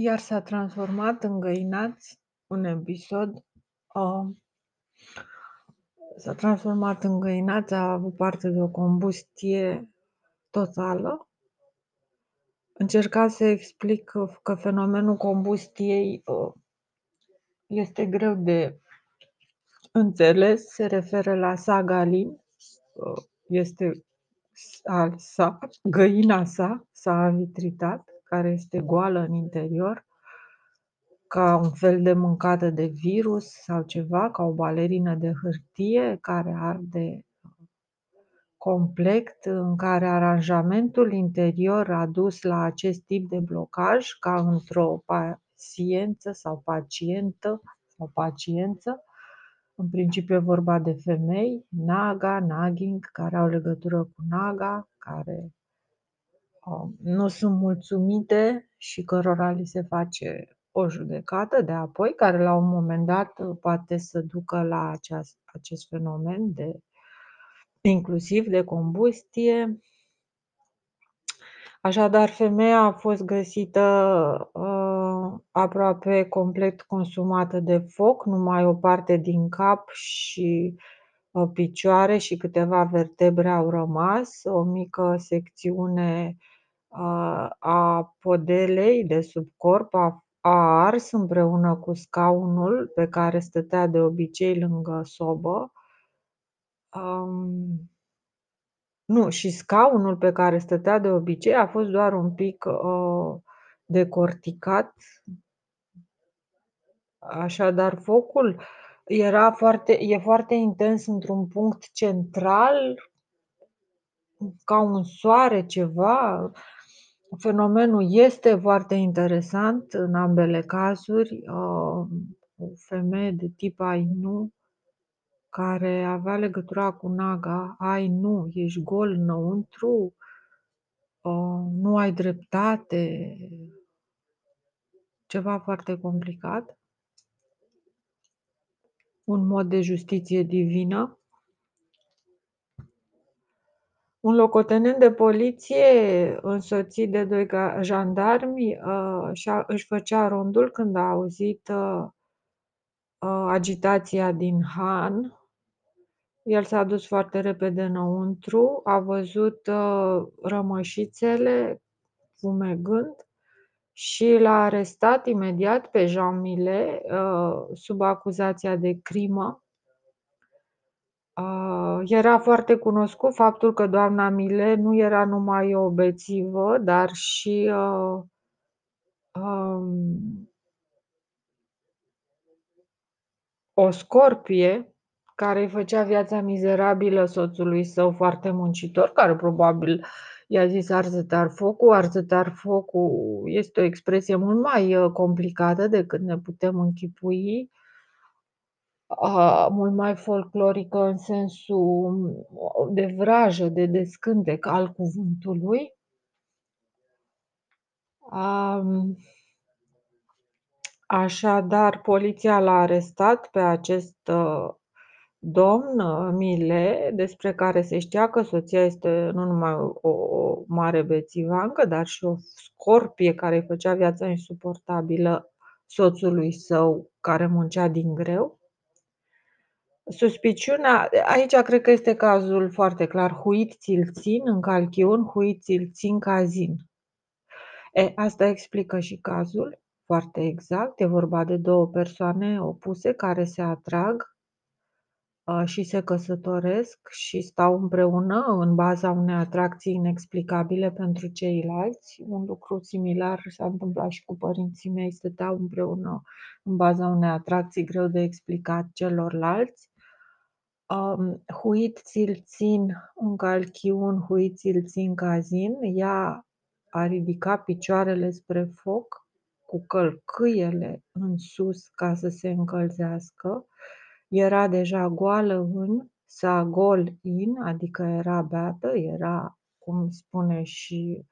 Iar s-a transformat în Găinați un episod, uh, s-a transformat în Găinați, a avut parte de o combustie totală. Încerca să explic că, că fenomenul combustiei uh, este greu de înțeles, se referă la Sagalin, uh, este al sa, găina sa s-a învitritat, care este goală în interior, ca un fel de mâncată de virus sau ceva, ca o balerină de hârtie care arde complet, în care aranjamentul interior a dus la acest tip de blocaj, ca într-o paciență sau pacientă sau paciență, în principiu e vorba de femei, Naga, Naging, care au legătură cu Naga, care uh, nu sunt mulțumite și cărora li se face o judecată de apoi, care la un moment dat uh, poate să ducă la aceast, acest fenomen de inclusiv de combustie. Așadar, femeia a fost găsită uh, aproape complet consumată de foc, numai o parte din cap și uh, picioare și câteva vertebre au rămas, o mică secțiune uh, a podelei de sub corp a, a ars împreună cu scaunul pe care stătea de obicei lângă sobă. Um, nu, și scaunul pe care stătea de obicei a fost doar un pic uh, decorticat. Așadar, focul era foarte, e foarte intens într-un punct central, ca un soare, ceva. Fenomenul este foarte interesant în ambele cazuri. Uh, o femeie de tip Ainu care avea legătura cu Naga, ai nu, ești gol înăuntru, uh, nu ai dreptate, ceva foarte complicat, un mod de justiție divină. Un locotenent de poliție însoțit de doi jandarmi uh, își făcea rondul când a auzit uh, agitația din Han, el s-a dus foarte repede înăuntru, a văzut uh, rămășițele fumegând și l-a arestat imediat pe Jean Millet uh, sub acuzația de crimă. Uh, era foarte cunoscut faptul că doamna Millet nu era numai o bețivă, dar și uh, um, o scorpie care îi făcea viața mizerabilă soțului său foarte muncitor, care probabil i-a zis arzătar focul. Arzătar focul este o expresie mult mai uh, complicată decât ne putem închipui, mult mai folclorică în sensul uh, de vrajă, de descântec al cuvântului. Așadar, poliția l-a arestat pe acest uh, domn uh, Mile, despre care se știa că soția este nu numai o, o mare bețivancă, dar și o scorpie care îi făcea viața insuportabilă soțului său care muncea din greu. Suspiciunea, aici cred că este cazul foarte clar, huit ți-l țin în calchiun, huit ți-l țin cazin. E, asta explică și cazul, foarte exact, e vorba de două persoane opuse care se atrag și se căsătoresc și stau împreună în baza unei atracții inexplicabile pentru ceilalți. Un lucru similar s-a întâmplat și cu părinții mei, stăteau împreună în baza unei atracții greu de explicat celorlalți. Um, huit ți-l țin în calchiun, huit ți-l țin cazin. Ea a ridicat picioarele spre foc cu călcâiele în sus ca să se încălzească era deja goală în, sa gol in, adică era beată, era, cum spune și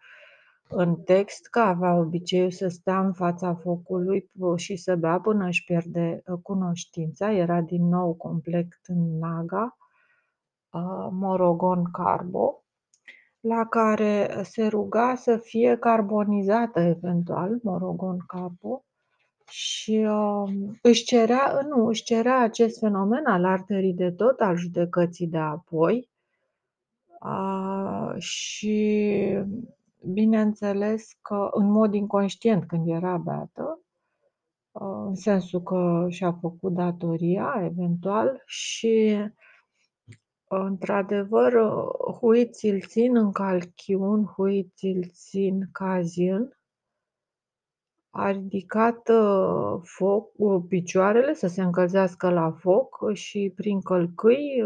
în text, că avea obiceiul să stea în fața focului și să bea până își pierde ă, cunoștința. Era din nou complet în Naga, Morogon Carbo. la care se ruga să fie carbonizată eventual, morogon carbo, și uh, își cerea, nu, își cerea acest fenomen al arterii de tot, al judecății de apoi, uh, și bineînțeles că în mod inconștient când era beată, uh, în sensul că și-a făcut datoria eventual și într-adevăr hui ți-l țin în calchiun, hui ți-l țin cazin, a ridicat foc, picioarele să se încălzească la foc și prin călcâi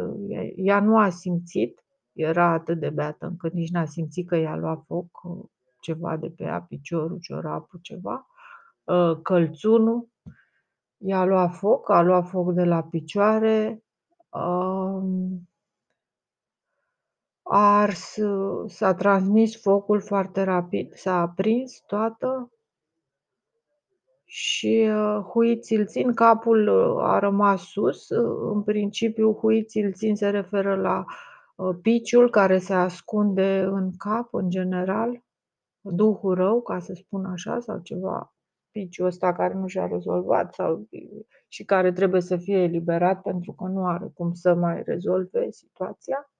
ea nu a simțit era atât de beată încât nici n-a simțit că i-a luat foc ceva de pe ea, piciorul, ciorapul, ceva, ă, călțunul, i-a luat foc, a luat foc de la picioare, a ars, s-a transmis focul foarte rapid, s-a aprins toată și ă, huiții țin, capul a rămas sus, în principiu huiții țin se referă la Uh, piciul care se ascunde în cap, în general, duhul rău, ca să spun așa, sau ceva, piciul ăsta care nu și-a rezolvat sau, și care trebuie să fie eliberat pentru că nu are cum să mai rezolve situația.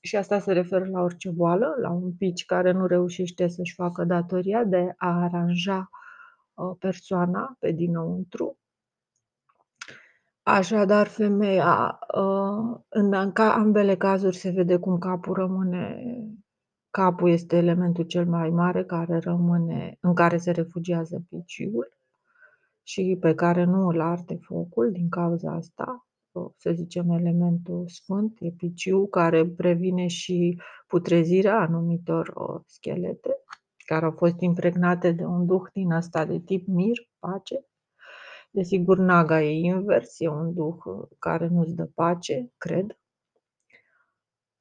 Și asta se referă la orice boală, la un pici care nu reușește să-și facă datoria de a aranja uh, persoana pe dinăuntru Așadar, femeia, ă, în ambele cazuri se vede cum capul rămâne capul este elementul cel mai mare care rămâne în care se refugiază piciul și pe care nu îl arde focul din cauza asta. Să zicem, elementul sfânt e piciul care previne și putrezirea anumitor schelete care au fost impregnate de un duh din asta de tip mir, pace. Desigur, Naga e invers, e un duh uh, care nu-ți dă pace, cred.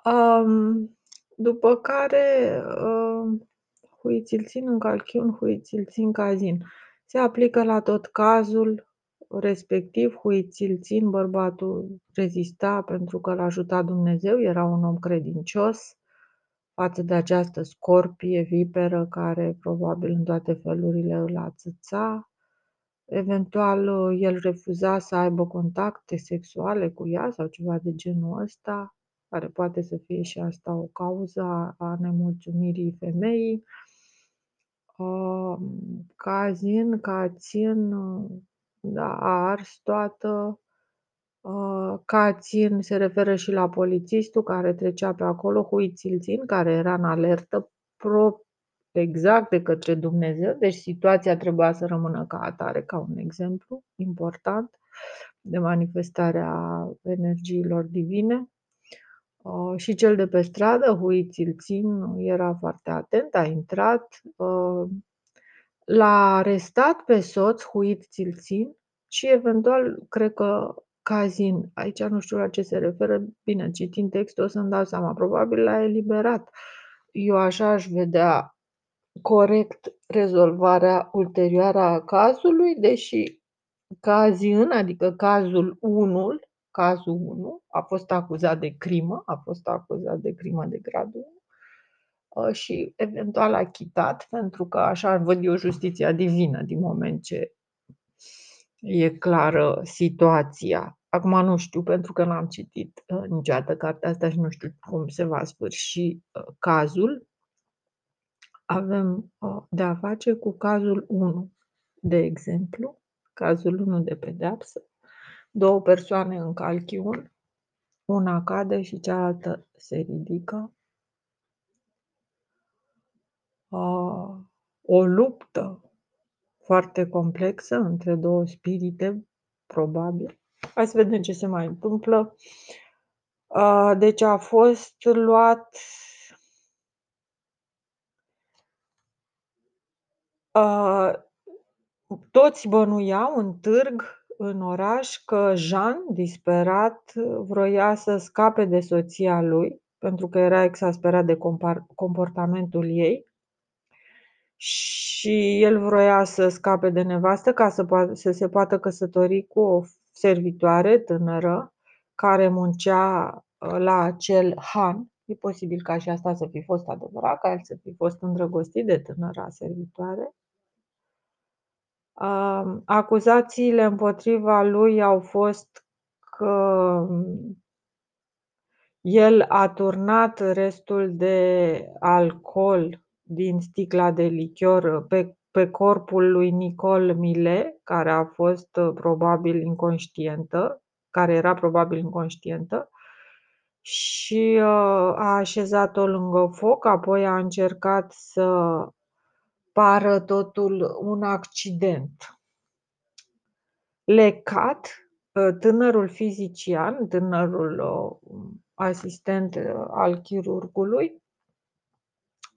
Um, după care, uh, huiți țin în calchiun, huiți țin cazin. Se aplică la tot cazul respectiv, huiți țin, bărbatul rezista pentru că l-a ajutat Dumnezeu, era un om credincios față de această scorpie viperă care probabil în toate felurile îl ațăța. Eventual, uh, el refuza să aibă contacte sexuale cu ea sau ceva de genul ăsta, care poate să fie și asta o cauză a nemulțumirii femeii. Uh, ca zin, ca țin, uh, da, a ars toată. Ca țin se referă și la polițistul care trecea pe acolo, Huițilțin, care era în alertă pro exact de către Dumnezeu, deci situația trebuia să rămână ca atare, ca un exemplu important de manifestarea energiilor divine. Uh, și cel de pe stradă, Huițil Țin, era foarte atent, a intrat, uh, l-a arestat pe soț, Huit Țilțin, și eventual, cred că Cazin, aici nu știu la ce se referă, bine, citind textul o să-mi dau seama, probabil l-a eliberat. Eu așa aș vedea corect rezolvarea ulterioară a cazului, deși Cazian, adică cazul 1, cazul 1, a fost acuzat de crimă, a fost acuzat de crimă de gradul 1 uh, și eventual achitat, pentru că așa văd eu justiția divină din moment ce e clară situația. Acum nu știu, pentru că n-am citit uh, niciodată cartea asta și nu știu cum se va sfârși uh, cazul, avem de a face cu cazul 1, de exemplu, cazul 1 de pedeapsă, două persoane în calchiun, una cade și cealaltă se ridică. O luptă foarte complexă între două spirite, probabil. Hai să vedem ce se mai întâmplă. Deci a fost luat toți bănuiau în târg, în oraș, că Jean, disperat, vroia să scape de soția lui, pentru că era exasperat de comportamentul ei și el vroia să scape de nevastă ca să, poată, să se poată căsători cu o servitoare tânără care muncea la acel han, E posibil ca și asta să fi fost adevărat, ca el să fi fost îndrăgostit de tânăra servitoare. Acuzațiile împotriva lui au fost că el a turnat restul de alcool din sticla de lichior pe, pe corpul lui Nicole Mile, care a fost probabil inconștientă, care era probabil inconștientă, și a așezat-o lângă foc, apoi a încercat să pară totul un accident. Lecat, tânărul fizician, tânărul asistent al chirurgului,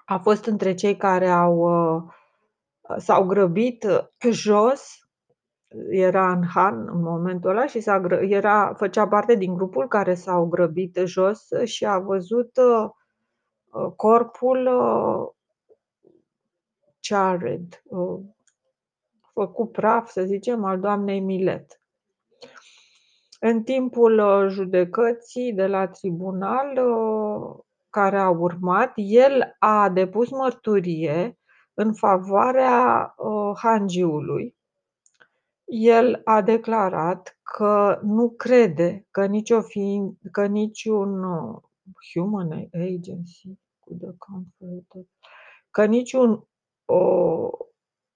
a fost între cei care au s-au grăbit jos, era în Han în momentul ăla și s-a gră, era, făcea parte din grupul care s-au grăbit jos și a văzut corpul Jared, făcut praf, să zicem, al doamnei Milet. În timpul uh, judecății de la tribunal uh, care a urmat, el a depus mărturie în favoarea uh, hangiului. El a declarat că nu crede că nicio fiind, că niciun human agency că niciun o,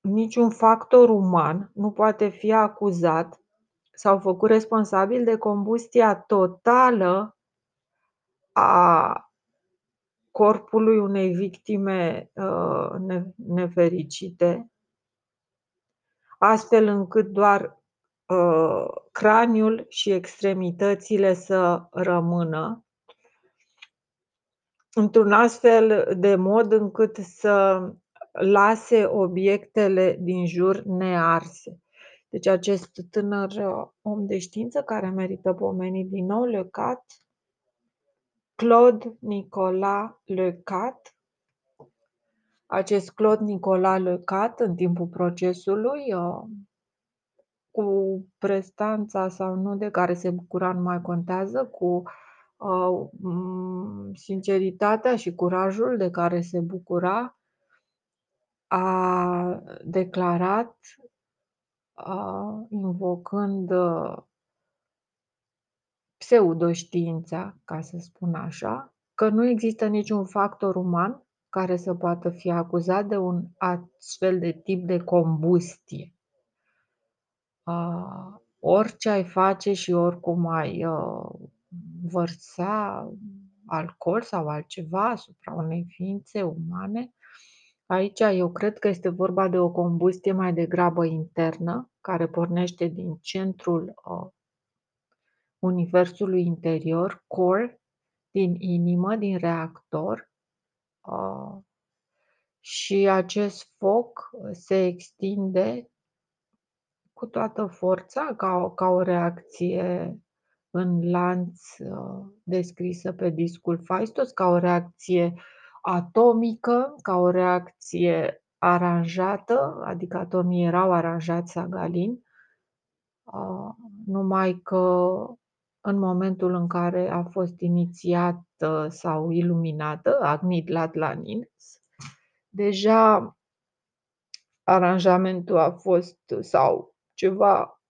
niciun factor uman nu poate fi acuzat sau făcut responsabil de combustia totală a corpului unei victime uh, nefericite, astfel încât doar uh, craniul și extremitățile să rămână. Într-un astfel de mod încât să lase obiectele din jur nearse. Deci acest tânăr uh, om de știință care merită pomenit din nou, Lecat, Claude Nicolas Lecat, acest Claude Nicolas Lecat în timpul procesului, uh, cu prestanța sau nu de care se bucura nu mai contează, cu uh, sinceritatea și curajul de care se bucura, a declarat, invocând pseudoștiința, ca să spun așa, că nu există niciun factor uman care să poată fi acuzat de un astfel de tip de combustie. Orice ai face și oricum ai vărsa alcool sau altceva asupra unei ființe umane, Aici eu cred că este vorba de o combustie mai degrabă internă, care pornește din centrul uh, universului interior, core, din inimă, din reactor. Uh, și acest foc se extinde cu toată forța ca o, ca o reacție în lanț uh, descrisă pe discul Faistos, ca o reacție uh, atomică ca o reacție aranjată, adică atomii erau aranjați Sagalin, numai că în momentul în care a fost inițiată sau iluminată Agnit Latlaninț, deja aranjamentul a fost sau ceva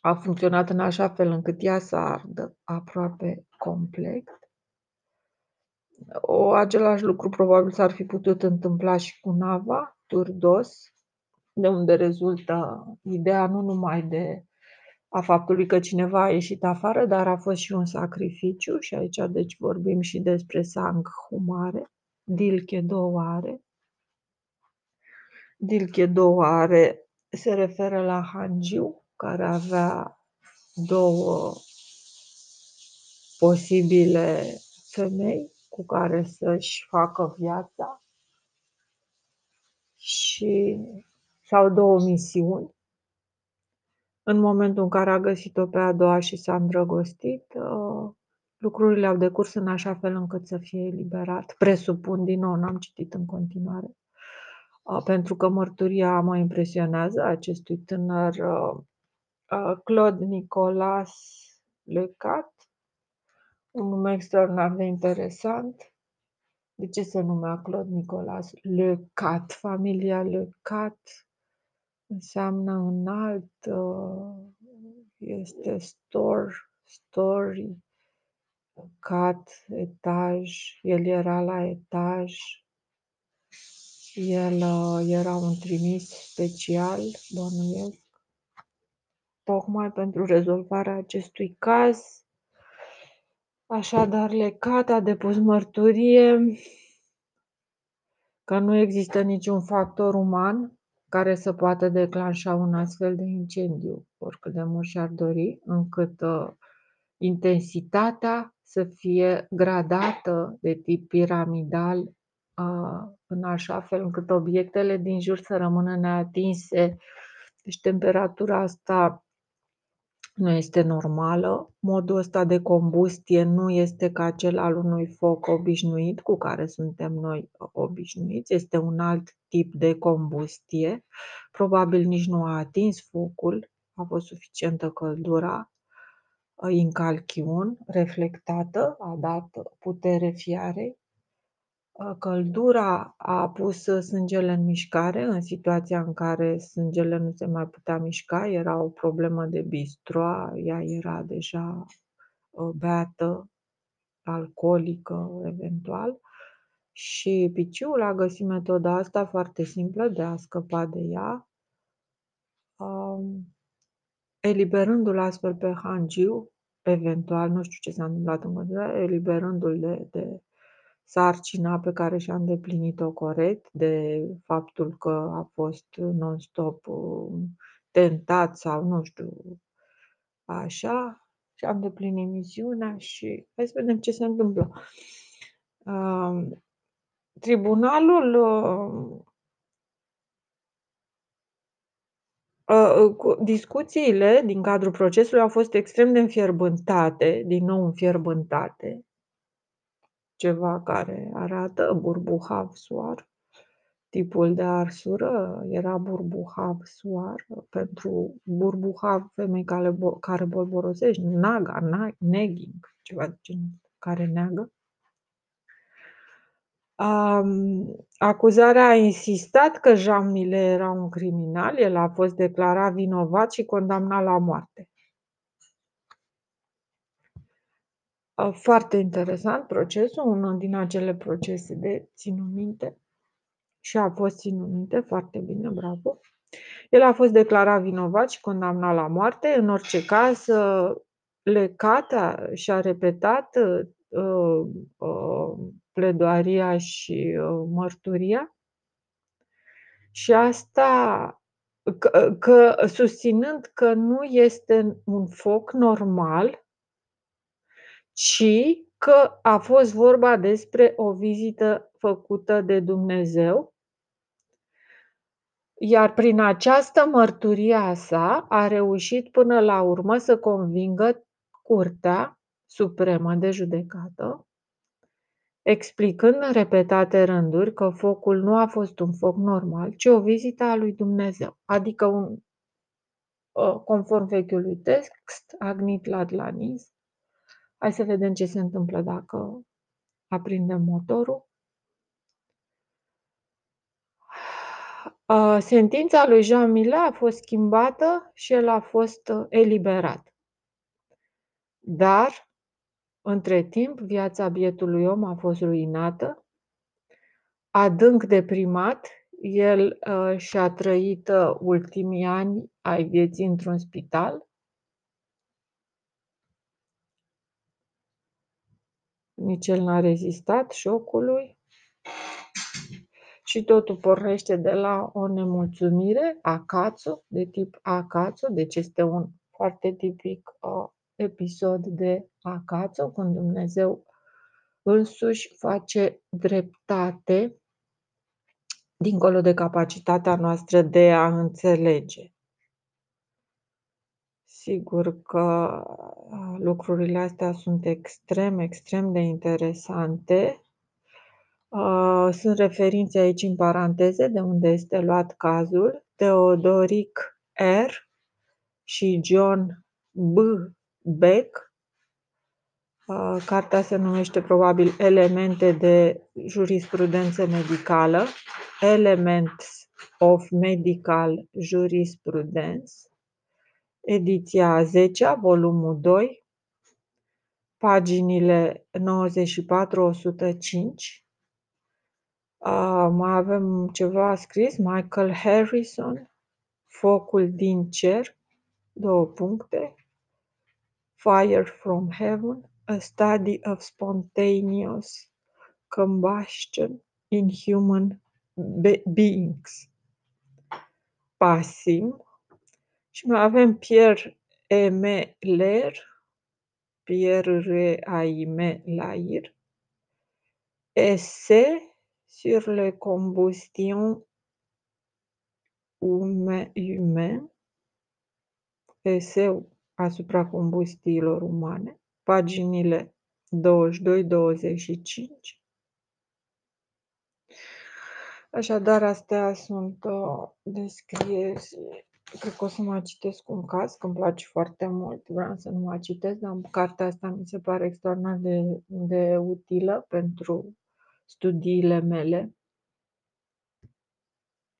a funcționat în așa fel încât ea să ardă aproape complet o, același lucru probabil s-ar fi putut întâmpla și cu nava, Turdos, de unde rezultă ideea nu numai de a faptului că cineva a ieșit afară, dar a fost și un sacrificiu și aici deci vorbim și despre sang humare, dilche două are. Dilche două are se referă la Hangiu, care avea două posibile femei cu care să-și facă viața și sau două misiuni. În momentul în care a găsit-o pe a doua și s-a îndrăgostit, uh, lucrurile au decurs în așa fel încât să fie eliberat. Presupun, din nou, n-am citit în continuare, uh, pentru că mărturia mă impresionează acestui tânăr uh, Claude Nicolas Lecat, Un nume extraordinar de interesant. De ce se numea Claude Nicolas? Le Cat, familia Le Cat înseamnă înalt, uh, este store, story, cat, etaj, el era la etaj, el uh, era un trimis special, bănuiesc, tocmai pentru rezolvarea acestui caz. Așadar, Lecat a depus mărturie că nu există niciun factor uman care să poată declanșa un astfel de incendiu, oricât de mult și-ar dori, încât uh, intensitatea să fie gradată de tip piramidal, uh, în așa fel încât obiectele din jur să rămână neatinse. Deci temperatura asta nu este normală. Modul ăsta de combustie nu este ca cel al unui foc obișnuit cu care suntem noi obișnuiți, este un alt tip de combustie. Probabil nici nu a atins focul, a fost suficientă căldura în calchiun reflectată, a dat putere fiarei Căldura a pus sângele în mișcare în situația în care sângele nu se mai putea mișca, era o problemă de bistroa, ea era deja beată, alcoolică eventual. Și piciul a găsit metoda asta foarte simplă de a scăpa de ea, eliberându-l astfel pe Hangiu, eventual, nu știu ce s-a întâmplat în continuare, eliberându-l de, de sarcina pe care și-a îndeplinit-o corect, de faptul că a fost non-stop uh, tentat sau nu știu, așa, și-a îndeplinit misiunea și hai să vedem ce se întâmplă. Uh, tribunalul uh, discuțiile din cadrul procesului au fost extrem de înfierbântate, din nou înfierbântate, ceva care arată burbuhav soar. Tipul de arsură era burbuhav soar pentru burbuhav femei care, bo- care bolborosești, naga, na- negging, ceva de genul care neagă. Um, acuzarea a insistat că Jean Mile era un criminal, el a fost declarat vinovat și condamnat la moarte. Foarte interesant procesul, unul din acele procese de ținut minte și a fost ținut minte foarte bine, bravo. El a fost declarat vinovat și condamnat la moarte. În orice caz, Lecata și-a repetat uh, uh, pledoaria și uh, mărturia și asta că, că susținând că nu este un foc normal, ci că a fost vorba despre o vizită făcută de Dumnezeu, iar prin această mărturie a sa a reușit până la urmă să convingă Curtea Supremă de Judecată, explicând în repetate rânduri că focul nu a fost un foc normal, ci o vizită a lui Dumnezeu, adică un, ă, conform vechiului text, agnit ladlanis, Hai să vedem ce se întâmplă dacă aprindem motorul. Sentința lui Jean Mila a fost schimbată și el a fost uh, eliberat. Dar, între timp, viața bietului om a fost ruinată, adânc deprimat, el uh, și-a trăit uh, ultimii ani ai vieții într-un spital, Nici el n-a rezistat șocului și totul pornește de la o nemulțumire, acațo, de tip acațo, deci este un foarte tipic uh, episod de acațo, când Dumnezeu însuși face dreptate dincolo de capacitatea noastră de a înțelege. Sigur că lucrurile astea sunt extrem, extrem de interesante. Sunt referințe aici în paranteze de unde este luat cazul. Teodoric R. și John B. Beck Uh, cartea se numește probabil Elemente de jurisprudență medicală, Elements of Medical Jurisprudence, ediția a 10 volumul 2, paginile 94-105. Uh, mai avem ceva scris, Michael Harrison, Focul din cer, două puncte, Fire from Heaven, a study of spontaneous combustion in human be beings. Pasim. Și mai avem Pierre Aimé Lair, Pierre Aimé Lair, Essai sur les combustions humaines, eseu asupra combustiilor umane, paginile 22-25. Așadar, astea sunt uh, descrieri. Cred că o să mai citesc un caz, că îmi place foarte mult. Vreau să nu mai citesc, dar cartea asta mi se pare extraordinar de, de utilă pentru studiile mele.